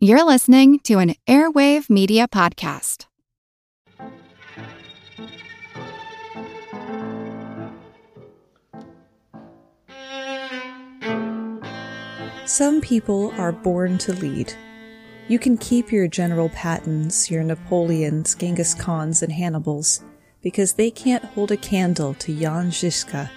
You're listening to an Airwave Media Podcast. Some people are born to lead. You can keep your General Pattons, your Napoleons, Genghis Khans, and Hannibals, because they can't hold a candle to Jan Žižka.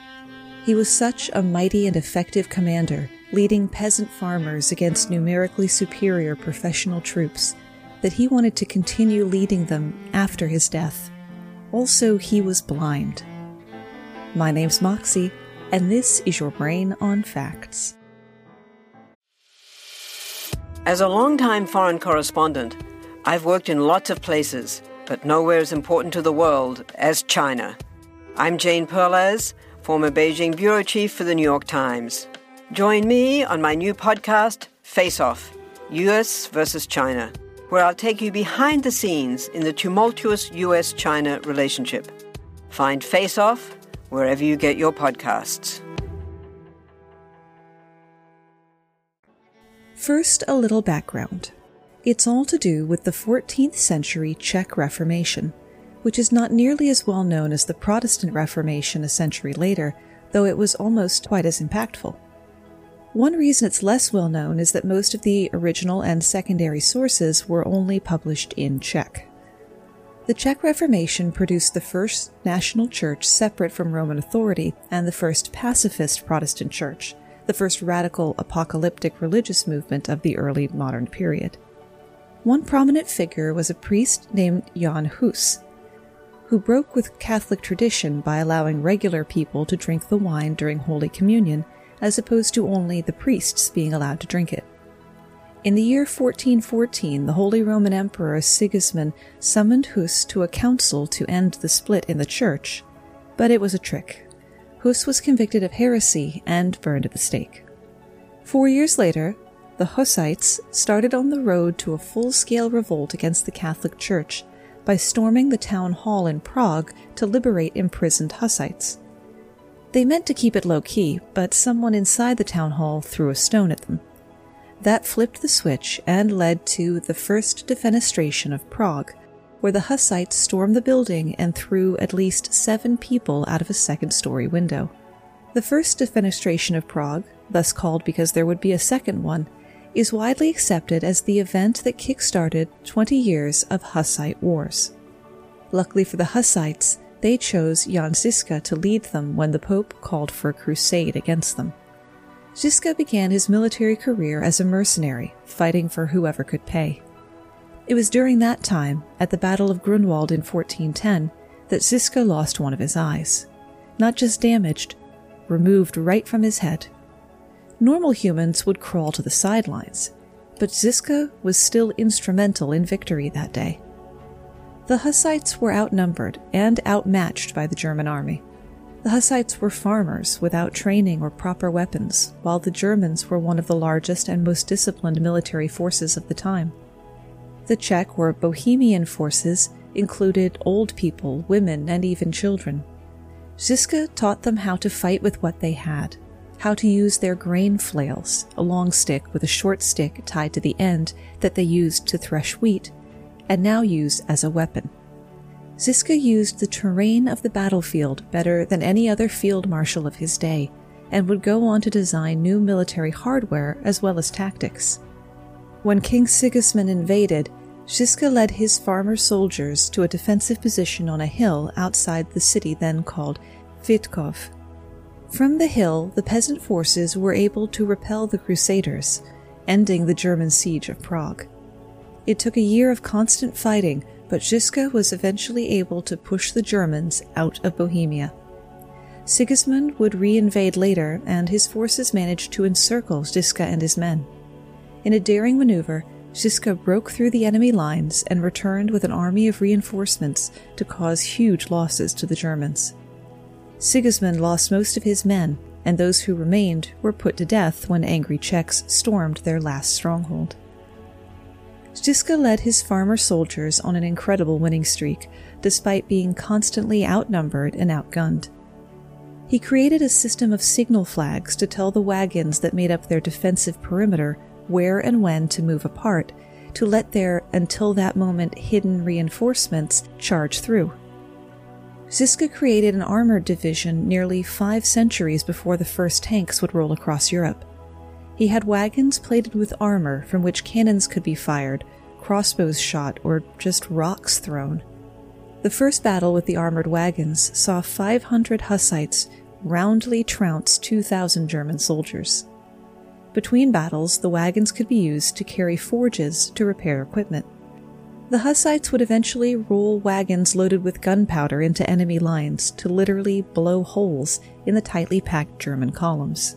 He was such a mighty and effective commander, leading peasant farmers against numerically superior professional troops, that he wanted to continue leading them after his death. Also, he was blind. My name's Moxie, and this is your Brain on Facts. As a long-time foreign correspondent, I've worked in lots of places, but nowhere as important to the world as China. I'm Jane Perlez, former Beijing bureau chief for the New York Times. Join me on my new podcast, Face Off US versus China, where I'll take you behind the scenes in the tumultuous US China relationship. Find Face Off wherever you get your podcasts. First, a little background. It's all to do with the 14th century Czech Reformation, which is not nearly as well known as the Protestant Reformation a century later, though it was almost quite as impactful. One reason it's less well known is that most of the original and secondary sources were only published in Czech. The Czech Reformation produced the first national church separate from Roman authority and the first pacifist Protestant church, the first radical apocalyptic religious movement of the early modern period. One prominent figure was a priest named Jan Hus, who broke with Catholic tradition by allowing regular people to drink the wine during Holy Communion, as opposed to only the priests being allowed to drink it. In the year 1414, the Holy Roman Emperor Sigismund summoned Hus to a council to end the split in the church, but it was a trick. Hus was convicted of heresy and burned at the stake. Four years later, the Hussites started on the road to a full scale revolt against the Catholic Church by storming the town hall in Prague to liberate imprisoned Hussites. They meant to keep it low key, but someone inside the town hall threw a stone at them. That flipped the switch and led to the first defenestration of Prague, where the Hussites stormed the building and threw at least seven people out of a second story window. The first defenestration of Prague, thus called because there would be a second one, is widely accepted as the event that kick-started 20 years of Hussite wars. Luckily for the Hussites, they chose Jan Žižka to lead them when the Pope called for a crusade against them. Žižka began his military career as a mercenary, fighting for whoever could pay. It was during that time, at the Battle of Grunwald in 1410, that Žižka lost one of his eyes. Not just damaged, removed right from his head. Normal humans would crawl to the sidelines, but Žižka was still instrumental in victory that day. The Hussites were outnumbered and outmatched by the German army. The Hussites were farmers without training or proper weapons, while the Germans were one of the largest and most disciplined military forces of the time. The Czech or Bohemian forces included old people, women, and even children. Žižka taught them how to fight with what they had, how to use their grain flails, a long stick with a short stick tied to the end that they used to thresh wheat, and now used as a weapon. Žižka used the terrain of the battlefield better than any other field marshal of his day, and would go on to design new military hardware as well as tactics. When King Sigismund invaded, Žižka led his farmer soldiers to a defensive position on a hill outside the city then called Vítkov. From the hill, the peasant forces were able to repel the Crusaders, ending the German siege of Prague. It took a year of constant fighting, but Žižka was eventually able to push the Germans out of Bohemia. Sigismund would reinvade later, and his forces managed to encircle Žižka and his men. In a daring maneuver, Žižka broke through the enemy lines and returned with an army of reinforcements to cause huge losses to the Germans. Sigismund lost most of his men, and those who remained were put to death when angry Czechs stormed their last stronghold. Žižka led his farmer soldiers on an incredible winning streak, despite being constantly outnumbered and outgunned. He created a system of signal flags to tell the wagons that made up their defensive perimeter where and when to move apart, to let their, until that moment, hidden reinforcements charge through. Ziska created an armored division nearly five centuries before the first tanks would roll across Europe. He had wagons plated with armor from which cannons could be fired, crossbows shot, or just rocks thrown. The first battle with the armored wagons saw 500 Hussites roundly trounce 2,000 German soldiers. Between battles, the wagons could be used to carry forges to repair equipment. The Hussites would eventually roll wagons loaded with gunpowder into enemy lines to literally blow holes in the tightly packed German columns.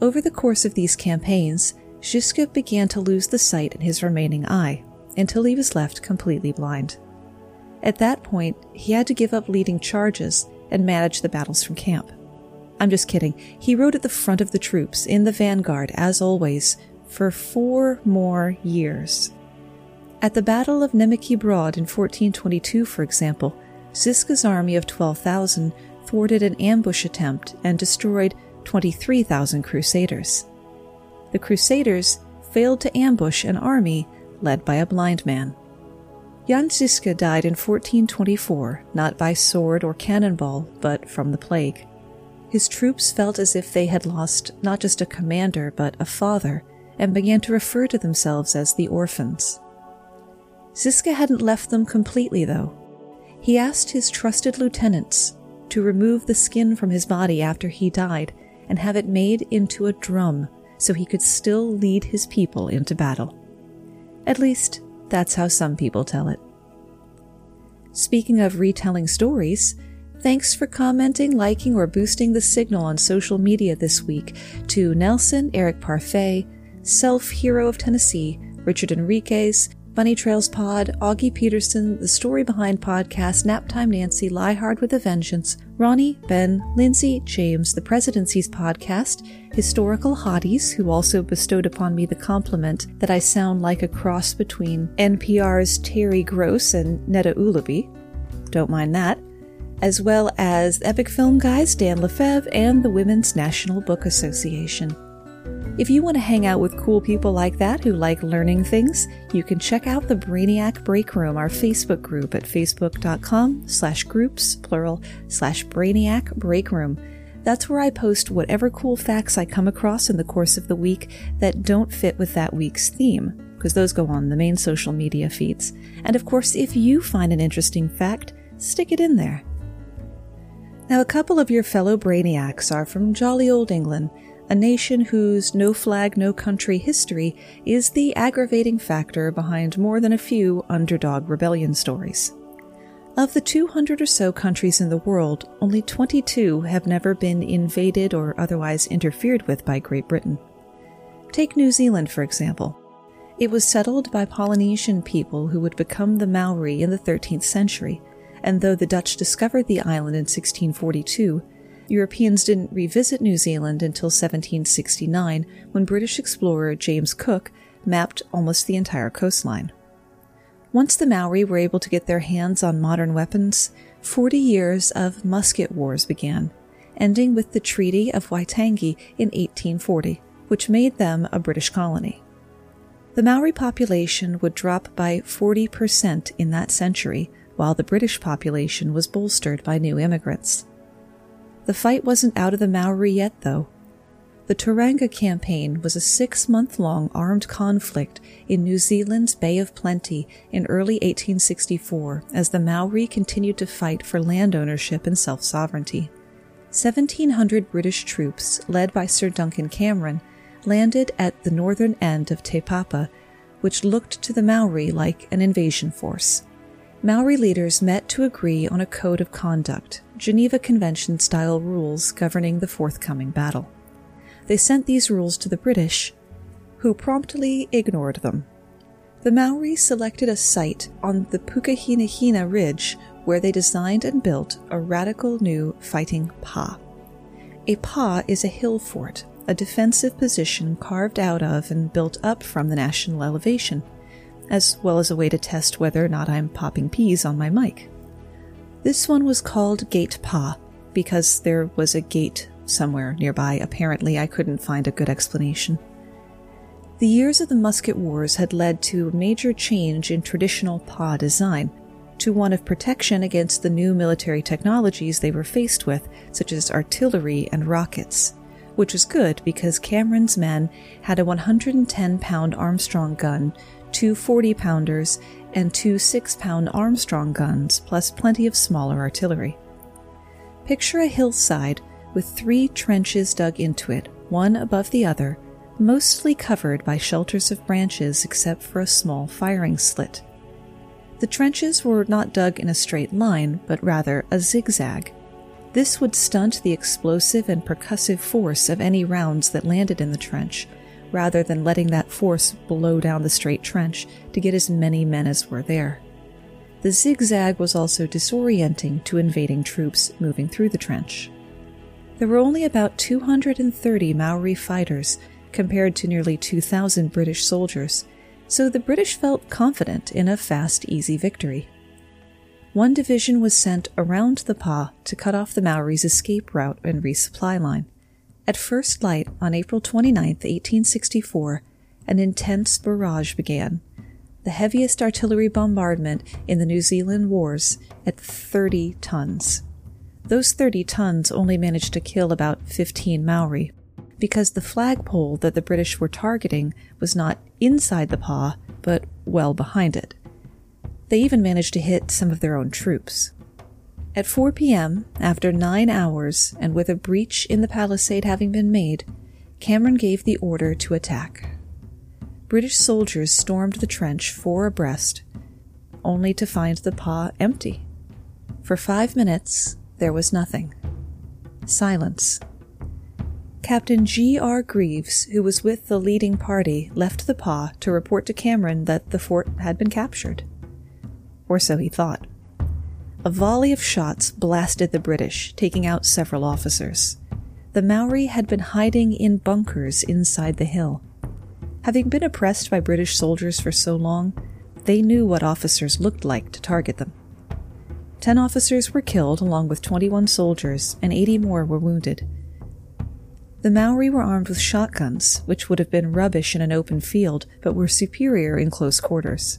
Over the course of these campaigns, Ziska began to lose the sight in his remaining eye until he was left completely blind. At that point, he had to give up leading charges and manage the battles from camp. I'm just kidding. He rode at the front of the troops, in the vanguard, as always, for four more years. At the Battle of Německý Brod in 1422, for example, Ziska's army of 12,000 thwarted an ambush attempt and destroyed 23,000 crusaders. The crusaders failed to ambush an army led by a blind man. Jan Ziska died in 1424, not by sword or cannonball, but from the plague. His troops felt as if they had lost not just a commander, but a father, and began to refer to themselves as the orphans. Ziska hadn't left them completely, though. He asked his trusted lieutenants to remove the skin from his body after he died and have it made into a drum so he could still lead his people into battle. At least, that's how some people tell it. Speaking of retelling stories, thanks for commenting, liking, or boosting the signal on social media this week to Nelson, Eric Parfait, Self Hero of Tennessee, Richard Enriquez, Bunny Trails Pod, Augie Peterson, The Story Behind Podcast, Naptime Nancy, Lie Hard with a Vengeance, Ronnie, Ben, Lindsay, James, The Presidency's Podcast, Historical Hotties, who also bestowed upon me the compliment that I sound like a cross between NPR's Terry Gross and Neda Ulaby. Don't mind that. As well as Epic Film Guys, Dan Lefebvre, and the Women's National Book Association. If you want to hang out with cool people like that who like learning things, you can check out the Brainiac Break Room, our Facebook group at facebook.com slash groups, plural, slash Brainiac Break Room. That's where I post whatever cool facts I come across in the course of the week that don't fit with that week's theme, because those go on the main social media feeds. And of course, if you find an interesting fact, stick it in there. Now, a couple of your fellow Brainiacs are from jolly old England a nation whose no flag, no country history is the aggravating factor behind more than a few underdog rebellion stories. Of the 200 or so countries in the world, only 22 have never been invaded or otherwise interfered with by Great Britain. Take New Zealand, for example. It was settled by Polynesian people who would become the Maori in the 13th century, and though the Dutch discovered the island in 1642, Europeans didn't revisit New Zealand until 1769 when British explorer James Cook mapped almost the entire coastline. Once the Maori were able to get their hands on modern weapons, 40 years of musket wars began, ending with the Treaty of Waitangi in 1840, which made them a British colony. The Maori population would drop by 40% in that century, while the British population was bolstered by new immigrants. The fight wasn't out of the Maori yet, though. The Tauranga campaign was a six month long armed conflict in New Zealand's Bay of Plenty in early 1864 as the Maori continued to fight for land ownership and self sovereignty. 1,700 British troops, led by Sir Duncan Cameron, landed at the northern end of Te Papa, which looked to the Maori like an invasion force. Maori leaders met to agree on a code of conduct, Geneva Convention style rules governing the forthcoming battle. They sent these rules to the British, who promptly ignored them. The Maori selected a site on the Pukehinahina Ridge where they designed and built a radical new fighting pa. A pa is a hill fort, a defensive position carved out of and built up from the national elevation as well as a way to test whether or not I'm popping peas on my mic. This one was called Gate Pa because there was a gate somewhere nearby. Apparently, I couldn't find a good explanation. The years of the musket wars had led to a major change in traditional PA design, to one of protection against the new military technologies they were faced with, such as artillery and rockets, which was good because Cameron's men had a 110 pound Armstrong gun, two 40 pounders, and two 6 pound Armstrong guns, plus plenty of smaller artillery. Picture a hillside with three trenches dug into it, one above the other, mostly covered by shelters of branches except for a small firing slit. The trenches were not dug in a straight line, but rather a zigzag. This would stunt the explosive and percussive force of any rounds that landed in the trench, rather than letting that force blow down the straight trench to get as many men as were there. The zigzag was also disorienting to invading troops moving through the trench. There were only about 230 Maori fighters compared to nearly 2,000 British soldiers, so the British felt confident in a fast, easy victory. One division was sent around the Pa to cut off the Maoris' escape route and resupply line. At first light on April 29, 1864, an intense barrage began, the heaviest artillery bombardment in the New Zealand wars at 30 tons. Those 30 tons only managed to kill about 15 Maori, because the flagpole that the British were targeting was not inside the Pa, but well behind it. They even managed to hit some of their own troops. At 4 p.m., after nine hours, and with a breach in the palisade having been made, Cameron gave the order to attack. British soldiers stormed the trench four abreast, only to find the Pa empty. For five minutes, there was nothing. Silence. Captain G. R. Greaves, who was with the leading party, left the Pa to report to Cameron that the fort had been captured. Or so he thought. A volley of shots blasted the British, taking out several officers. The Maori had been hiding in bunkers inside the hill. Having been oppressed by British soldiers for so long, they knew what officers looked like to target them. Ten officers were killed, along with 21 soldiers, and 80 more were wounded. The Maori were armed with shotguns, which would have been rubbish in an open field, but were superior in close quarters.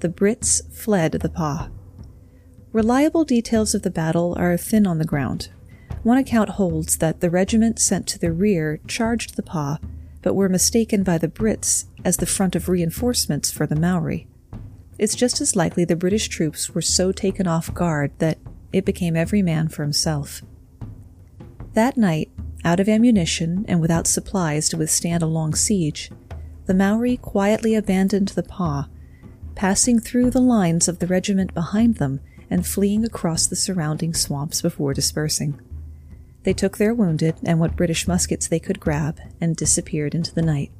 The Brits fled the Pa. Reliable details of the battle are thin on the ground. One account holds that the regiment sent to the rear charged the Pa, but were mistaken by the Brits as the front of reinforcements for the Maori. It's just as likely the British troops were so taken off guard that it became every man for himself. That night, out of ammunition and without supplies to withstand a long siege, the Maori quietly abandoned the Pa, passing through the lines of the regiment behind them and fleeing across the surrounding swamps before dispersing. They took their wounded and what British muskets they could grab and disappeared into the night.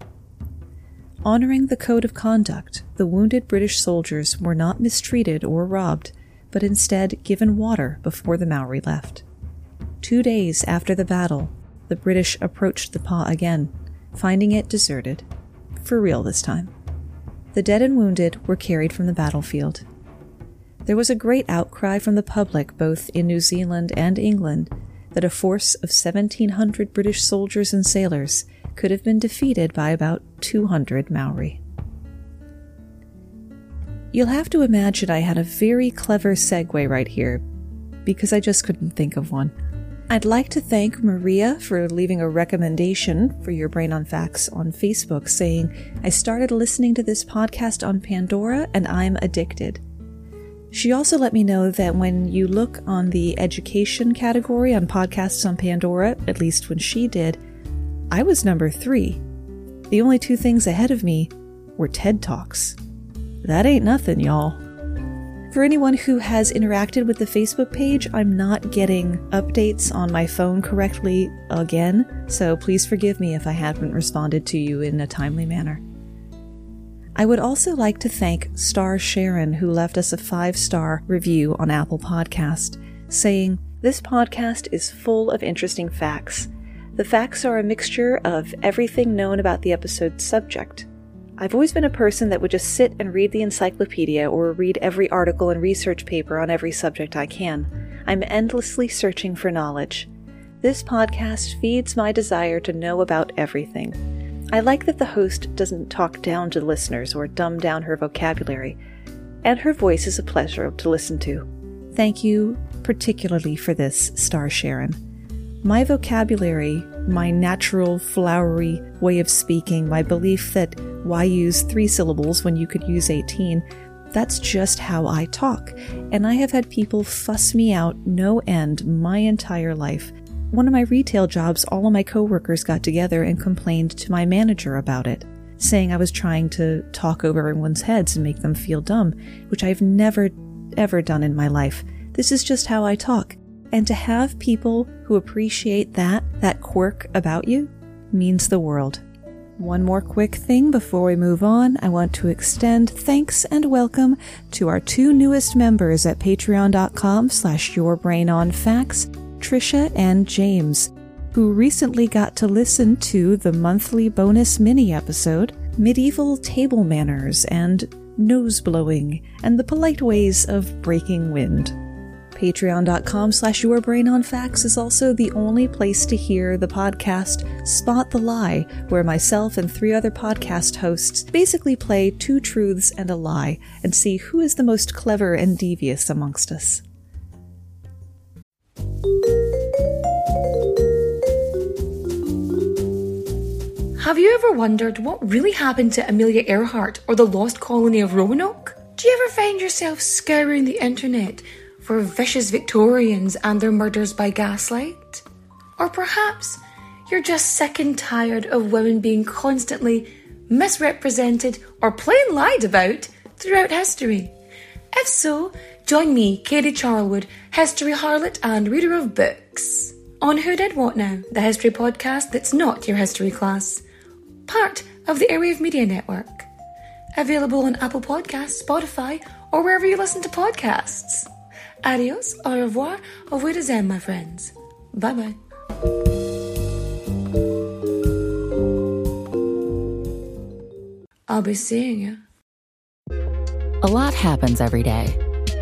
Honoring the code of conduct, the wounded British soldiers were not mistreated or robbed, but instead given water before the Maori left. Two days after the battle, the British approached the Pa again, finding it deserted. For real this time. The dead and wounded were carried from the battlefield there was a great outcry from the public, both in New Zealand and England, that a force of 1,700 British soldiers and sailors could have been defeated by about 200 Maori. You'll have to imagine I had a very clever segue right here, because I just couldn't think of one. I'd like to thank Maria for leaving a recommendation for your Brain on Facts on Facebook, saying, I started listening to this podcast on Pandora and I'm addicted. She also let me know that when you look on the education category on podcasts on Pandora, at least when she did, I was number three. The only two things ahead of me were TED Talks. That ain't nothing, y'all. For anyone who has interacted with the Facebook page, I'm not getting updates on my phone correctly again, so please forgive me if I haven't responded to you in a timely manner. I would also like to thank Star Sharon, who left us a five star review on Apple Podcast, saying, This podcast is full of interesting facts. The facts are a mixture of everything known about the episode's subject. I've always been a person that would just sit and read the encyclopedia or read every article and research paper on every subject I can. I'm endlessly searching for knowledge. This podcast feeds my desire to know about everything. I like that the host doesn't talk down to listeners or dumb down her vocabulary, and her voice is a pleasure to listen to. Thank you particularly for this, Star Sharon. My vocabulary, my natural, flowery way of speaking, my belief that why use three syllables when you could use 18, that's just how I talk. And I have had people fuss me out no end my entire life. One of my retail jobs, all of my coworkers got together and complained to my manager about it, saying I was trying to talk over everyone's heads and make them feel dumb, which I've never, ever done in my life. This is just how I talk. And to have people who appreciate that, that quirk about you, means the world. One more quick thing before we move on. I want to extend thanks and welcome to our two newest members at patreon.com slash yourbrainonfacts, Trisha and James, who recently got to listen to the monthly bonus mini episode, Medieval Table Manners and Nose Blowing, and the Polite Ways of Breaking Wind. Patreon.com slash Your Brain on Facts is also the only place to hear the podcast Spot the Lie, where myself and three other podcast hosts basically play two truths and a lie and see who is the most clever and devious amongst us. Have you ever wondered what really happened to Amelia Earhart or the lost colony of Roanoke? Do you ever find yourself scouring the internet for vicious Victorians and their murders by gaslight? Or perhaps you're just sick and tired of women being constantly misrepresented or plain lied about throughout history? If so, join me, Katie Charlwood, history harlot and reader of books, on Who Did What Now, the history podcast that's not your history class, part of the Airwave Media Network. Available on Apple Podcasts, Spotify, or wherever you listen to podcasts. Adios, au revoir, au revoir, my friends. Bye bye. I'll be seeing you. A lot happens every day.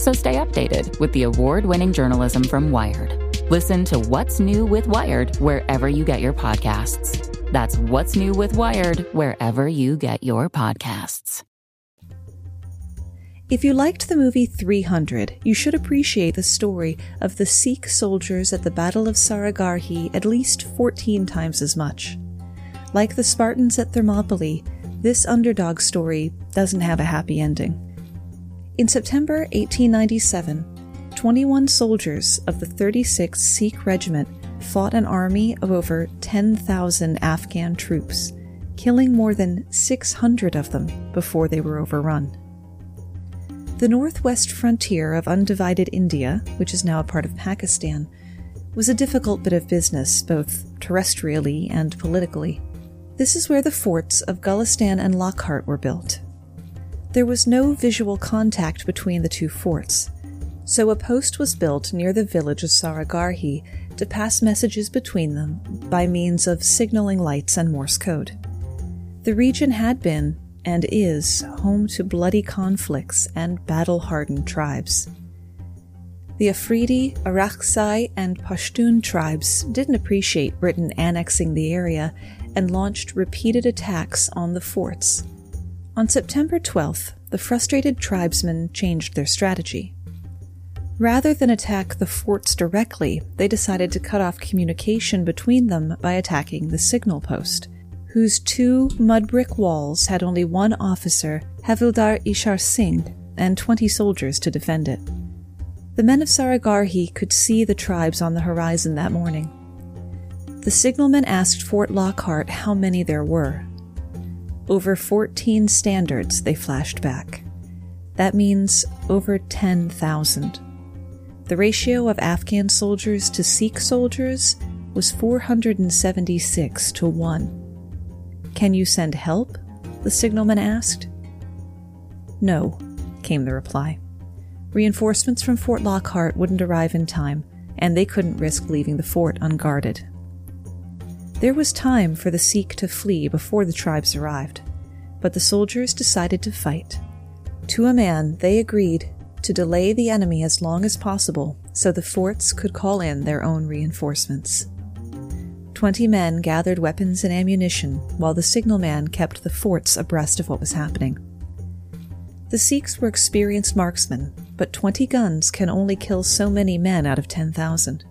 So stay updated with the award winning journalism from Wired. Listen to What's New with Wired wherever you get your podcasts. That's What's New with Wired wherever you get your podcasts. If you liked the movie 300, you should appreciate the story of the Sikh soldiers at the Battle of Saragarhi at least 14 times as much. Like the Spartans at Thermopylae, this underdog story doesn't have a happy ending. In September 1897, 21 soldiers of the 36th Sikh Regiment fought an army of over 10,000 Afghan troops, killing more than 600 of them before they were overrun. The northwest frontier of undivided India, which is now a part of Pakistan, was a difficult bit of business, both terrestrially and politically. This is where the forts of Gulistan and Lockhart were built. There was no visual contact between the two forts, so a post was built near the village of Saragarhi to pass messages between them by means of signaling lights and Morse code. The region had been, and is home to bloody conflicts and battle hardened tribes. The Afridi, Orakzai, and Pashtun tribes didn't appreciate Britain annexing the area and launched repeated attacks on the forts. On September 12th, the frustrated tribesmen changed their strategy. Rather than attack the forts directly, they decided to cut off communication between them by attacking the signal post whose two mud brick walls had only one officer, Havildar Ishar Singh, and 20 soldiers to defend it. The men of Saragarhi could see the tribes on the horizon that morning. The signalman asked Fort Lockhart how many there were. Over 14 standards, they flashed back. That means over 10,000. The ratio of Afghan soldiers to Sikh soldiers was 476 to 1. Can you send help? the signalman asked. No, came the reply. Reinforcements from Fort Lockhart wouldn't arrive in time, and they couldn't risk leaving the fort unguarded. There was time for the Sikh to flee before the tribes arrived, but the soldiers decided to fight. To a man, they agreed to delay the enemy as long as possible so the forts could call in their own reinforcements. Twenty men gathered weapons and ammunition while the signalman kept the forts abreast of what was happening. The Sikhs were experienced marksmen, but 20 guns can only kill so many men out of 10,000.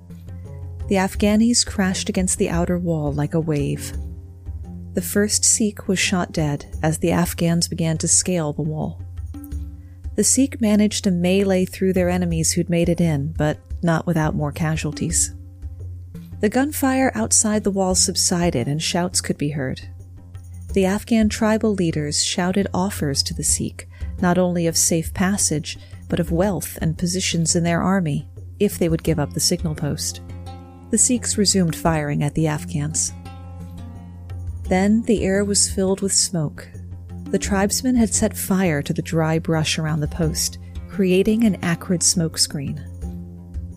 The Afghanis crashed against the outer wall like a wave. The first Sikh was shot dead as the Afghans began to scale the wall. The Sikh managed to melee through their enemies who'd made it in, but not without more casualties. The gunfire outside the wall subsided and shouts could be heard. The Afghan tribal leaders shouted offers to the Sikh, not only of safe passage, but of wealth and positions in their army, if they would give up the signal post the Sikhs resumed firing at the Afghans. Then the air was filled with smoke. The tribesmen had set fire to the dry brush around the post, creating an acrid smoke screen.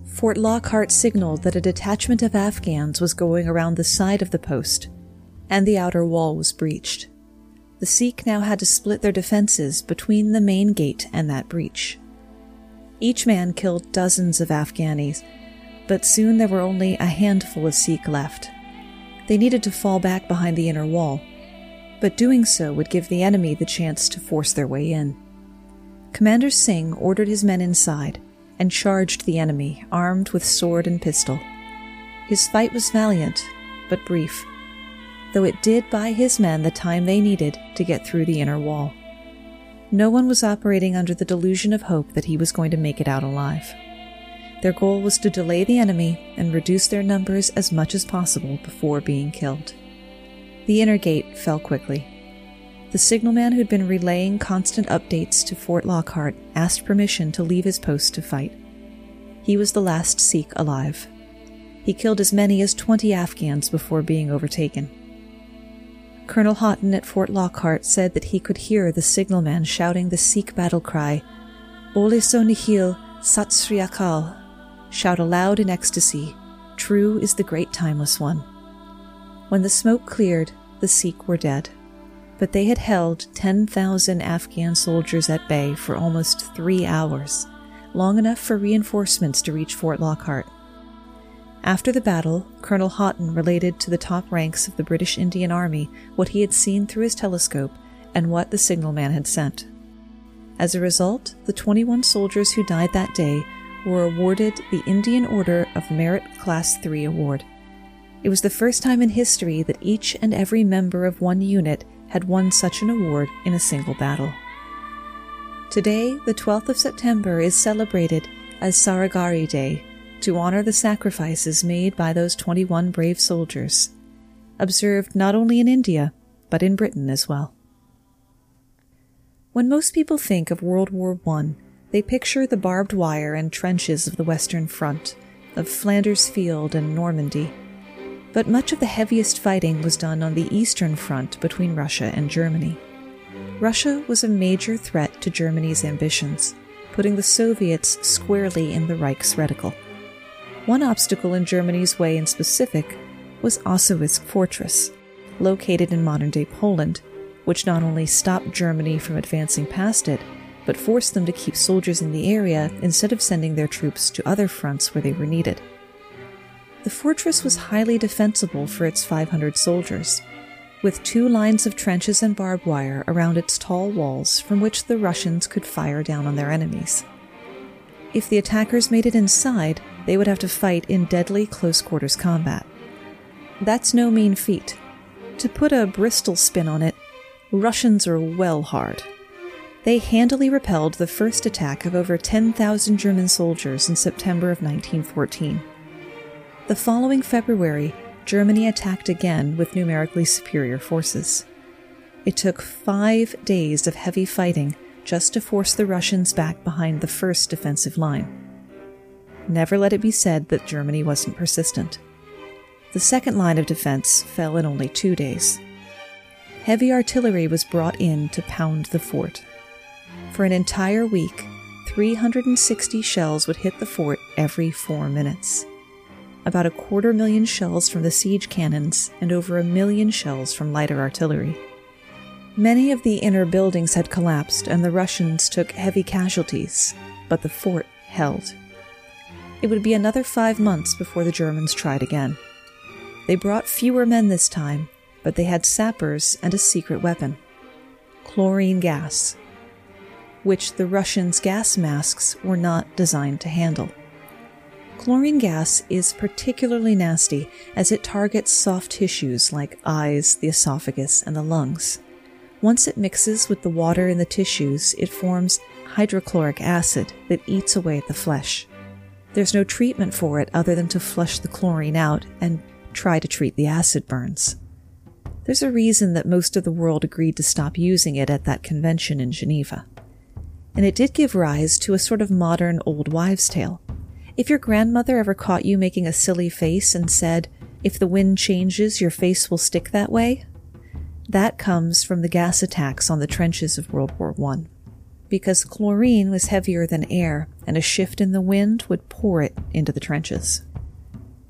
Fort Lockhart signaled that a detachment of Afghans was going around the side of the post, and the outer wall was breached. The Sikh now had to split their defenses between the main gate and that breach. Each man killed dozens of Afghanis but soon there were only a handful of Sikh left. They needed to fall back behind the inner wall, but doing so would give the enemy the chance to force their way in. Commander Singh ordered his men inside and charged the enemy, armed with sword and pistol. His fight was valiant, but brief, though it did buy his men the time they needed to get through the inner wall. No one was operating under the delusion of hope that he was going to make it out alive. Their goal was to delay the enemy and reduce their numbers as much as possible before being killed. The inner gate fell quickly. The signalman who'd been relaying constant updates to Fort Lockhart asked permission to leave his post to fight. He was the last Sikh alive. He killed as many as 20 Afghans before being overtaken. Colonel Haughton at Fort Lockhart said that he could hear the signalman shouting the Sikh battle cry, Ole so nihal, Sat Sri Akal, shout aloud in ecstasy, True is the great timeless one. When the smoke cleared, the Sikh were dead, but they had held 10,000 Afghan soldiers at bay for almost three hours, long enough for reinforcements to reach Fort Lockhart. After the battle, Colonel Haughton related to the top ranks of the British Indian Army what he had seen through his telescope and what the signalman had sent. As a result, the 21 soldiers who died that day were awarded the Indian Order of Merit Class 3 award. It was the first time in history that each and every member of one unit had won such an award in a single battle. Today, the 12th of September, is celebrated as Saragarhi Day to honor the sacrifices made by those 21 brave soldiers, observed not only in India, but in Britain as well. When most people think of World War I, they picture the barbed wire and trenches of the Western Front, of Flanders Field and Normandy. But much of the heaviest fighting was done on the Eastern Front between Russia and Germany. Russia was a major threat to Germany's ambitions, putting the Soviets squarely in the Reich's reticle. One obstacle in Germany's way in specific was Osowiec Fortress, located in modern day Poland, which not only stopped Germany from advancing past it, but forced them to keep soldiers in the area instead of sending their troops to other fronts where they were needed. The fortress was highly defensible for its 500 soldiers, with two lines of trenches and barbed wire around its tall walls from which the Russians could fire down on their enemies. If the attackers made it inside, they would have to fight in deadly close quarters combat. That's no mean feat. To put a Bristol spin on it, Russians are well hard they handily repelled the first attack of over 10,000 German soldiers in September of 1914. The following February, Germany attacked again with numerically superior forces. It took five days of heavy fighting just to force the Russians back behind the first defensive line. Never let it be said that Germany wasn't persistent. The second line of defense fell in only two days. Heavy artillery was brought in to pound the fort. For an entire week, 360 shells would hit the fort every four minutes. About a quarter million shells from the siege cannons and over a million shells from lighter artillery. Many of the inner buildings had collapsed and the Russians took heavy casualties, but the fort held. It would be another five months before the Germans tried again. They brought fewer men this time, but they had sappers and a secret weapon chlorine gas, which the Russians' gas masks were not designed to handle. Chlorine gas is particularly nasty as it targets soft tissues like eyes, the esophagus, and the lungs. Once it mixes with the water in the tissues, it forms hydrochloric acid that eats away at the flesh. There's no treatment for it other than to flush the chlorine out and try to treat the acid burns. There's a reason that most of the world agreed to stop using it at that convention in Geneva. And it did give rise to a sort of modern old wives' tale. If your grandmother ever caught you making a silly face and said, If the wind changes, your face will stick that way, that comes from the gas attacks on the trenches of World War I. Because chlorine was heavier than air, and a shift in the wind would pour it into the trenches.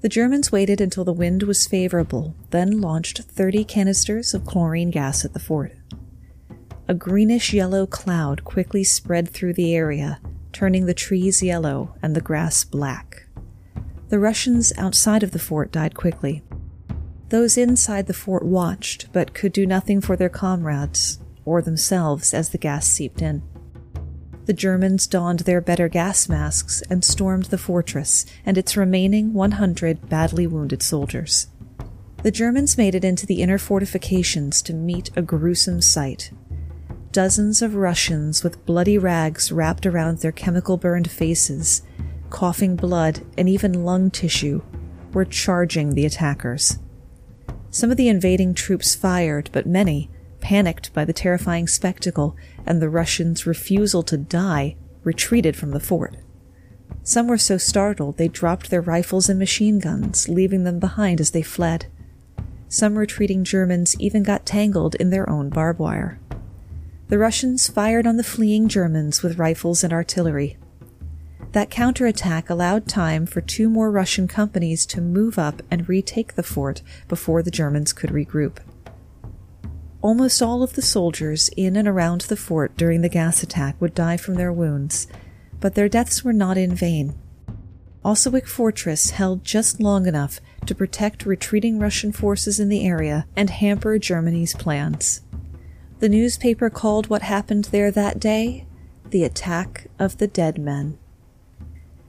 The Germans waited until the wind was favorable, then launched 30 canisters of chlorine gas at the fort. A greenish yellow cloud quickly spread through the area, turning the trees yellow and the grass black. The Russians outside of the fort died quickly. Those inside the fort watched, but could do nothing for their comrades or themselves as the gas seeped in. The Germans donned their better gas masks and stormed the fortress and its remaining 100 badly wounded soldiers. The Germans made it into the inner fortifications to meet a gruesome sight. Dozens of Russians with bloody rags wrapped around their chemical burned faces, coughing blood and even lung tissue, were charging the attackers. Some of the invading troops fired, but many, panicked by the terrifying spectacle and the Russians' refusal to die, retreated from the fort. Some were so startled they dropped their rifles and machine guns, leaving them behind as they fled. Some retreating Germans even got tangled in their own barbed wire. The Russians fired on the fleeing Germans with rifles and artillery. That counterattack allowed time for two more Russian companies to move up and retake the fort before the Germans could regroup. Almost all of the soldiers in and around the fort during the gas attack would die from their wounds, but their deaths were not in vain. Osowiec Fortress held just long enough to protect retreating Russian forces in the area and hamper Germany's plans. The newspaper called what happened there that day the attack of the dead men.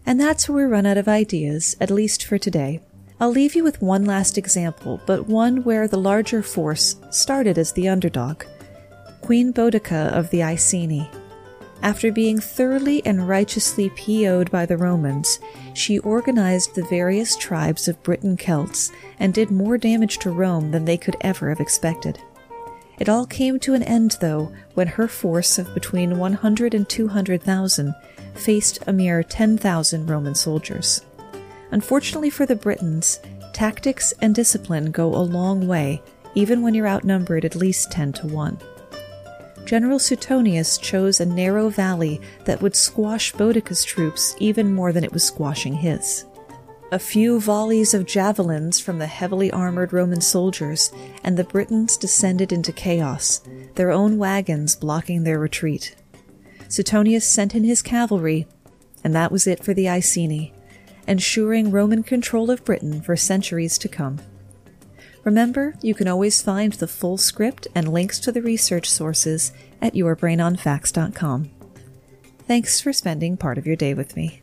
And that's where we run out of ideas, at least for today. I'll leave you with one last example, but one where the larger force started as the underdog Queen Boudica of the Iceni. After being thoroughly and righteously PO'd by the Romans, she organized the various tribes of Briton Celts and did more damage to Rome than they could ever have expected. It all came to an end, though, when her force of between 100 and 200,000 faced a mere 10,000 Roman soldiers. Unfortunately for the Britons, tactics and discipline go a long way, even when you're outnumbered at least 10 to 1. General Suetonius chose a narrow valley that would squash Boudica's troops even more than it was squashing his. A few volleys of javelins from the heavily armored Roman soldiers, and the Britons descended into chaos, their own wagons blocking their retreat. Suetonius sent in his cavalry, and that was it for the Iceni, ensuring Roman control of Britain for centuries to come. Remember, you can always find the full script and links to the research sources at yourbrainonfacts.com. Thanks for spending part of your day with me.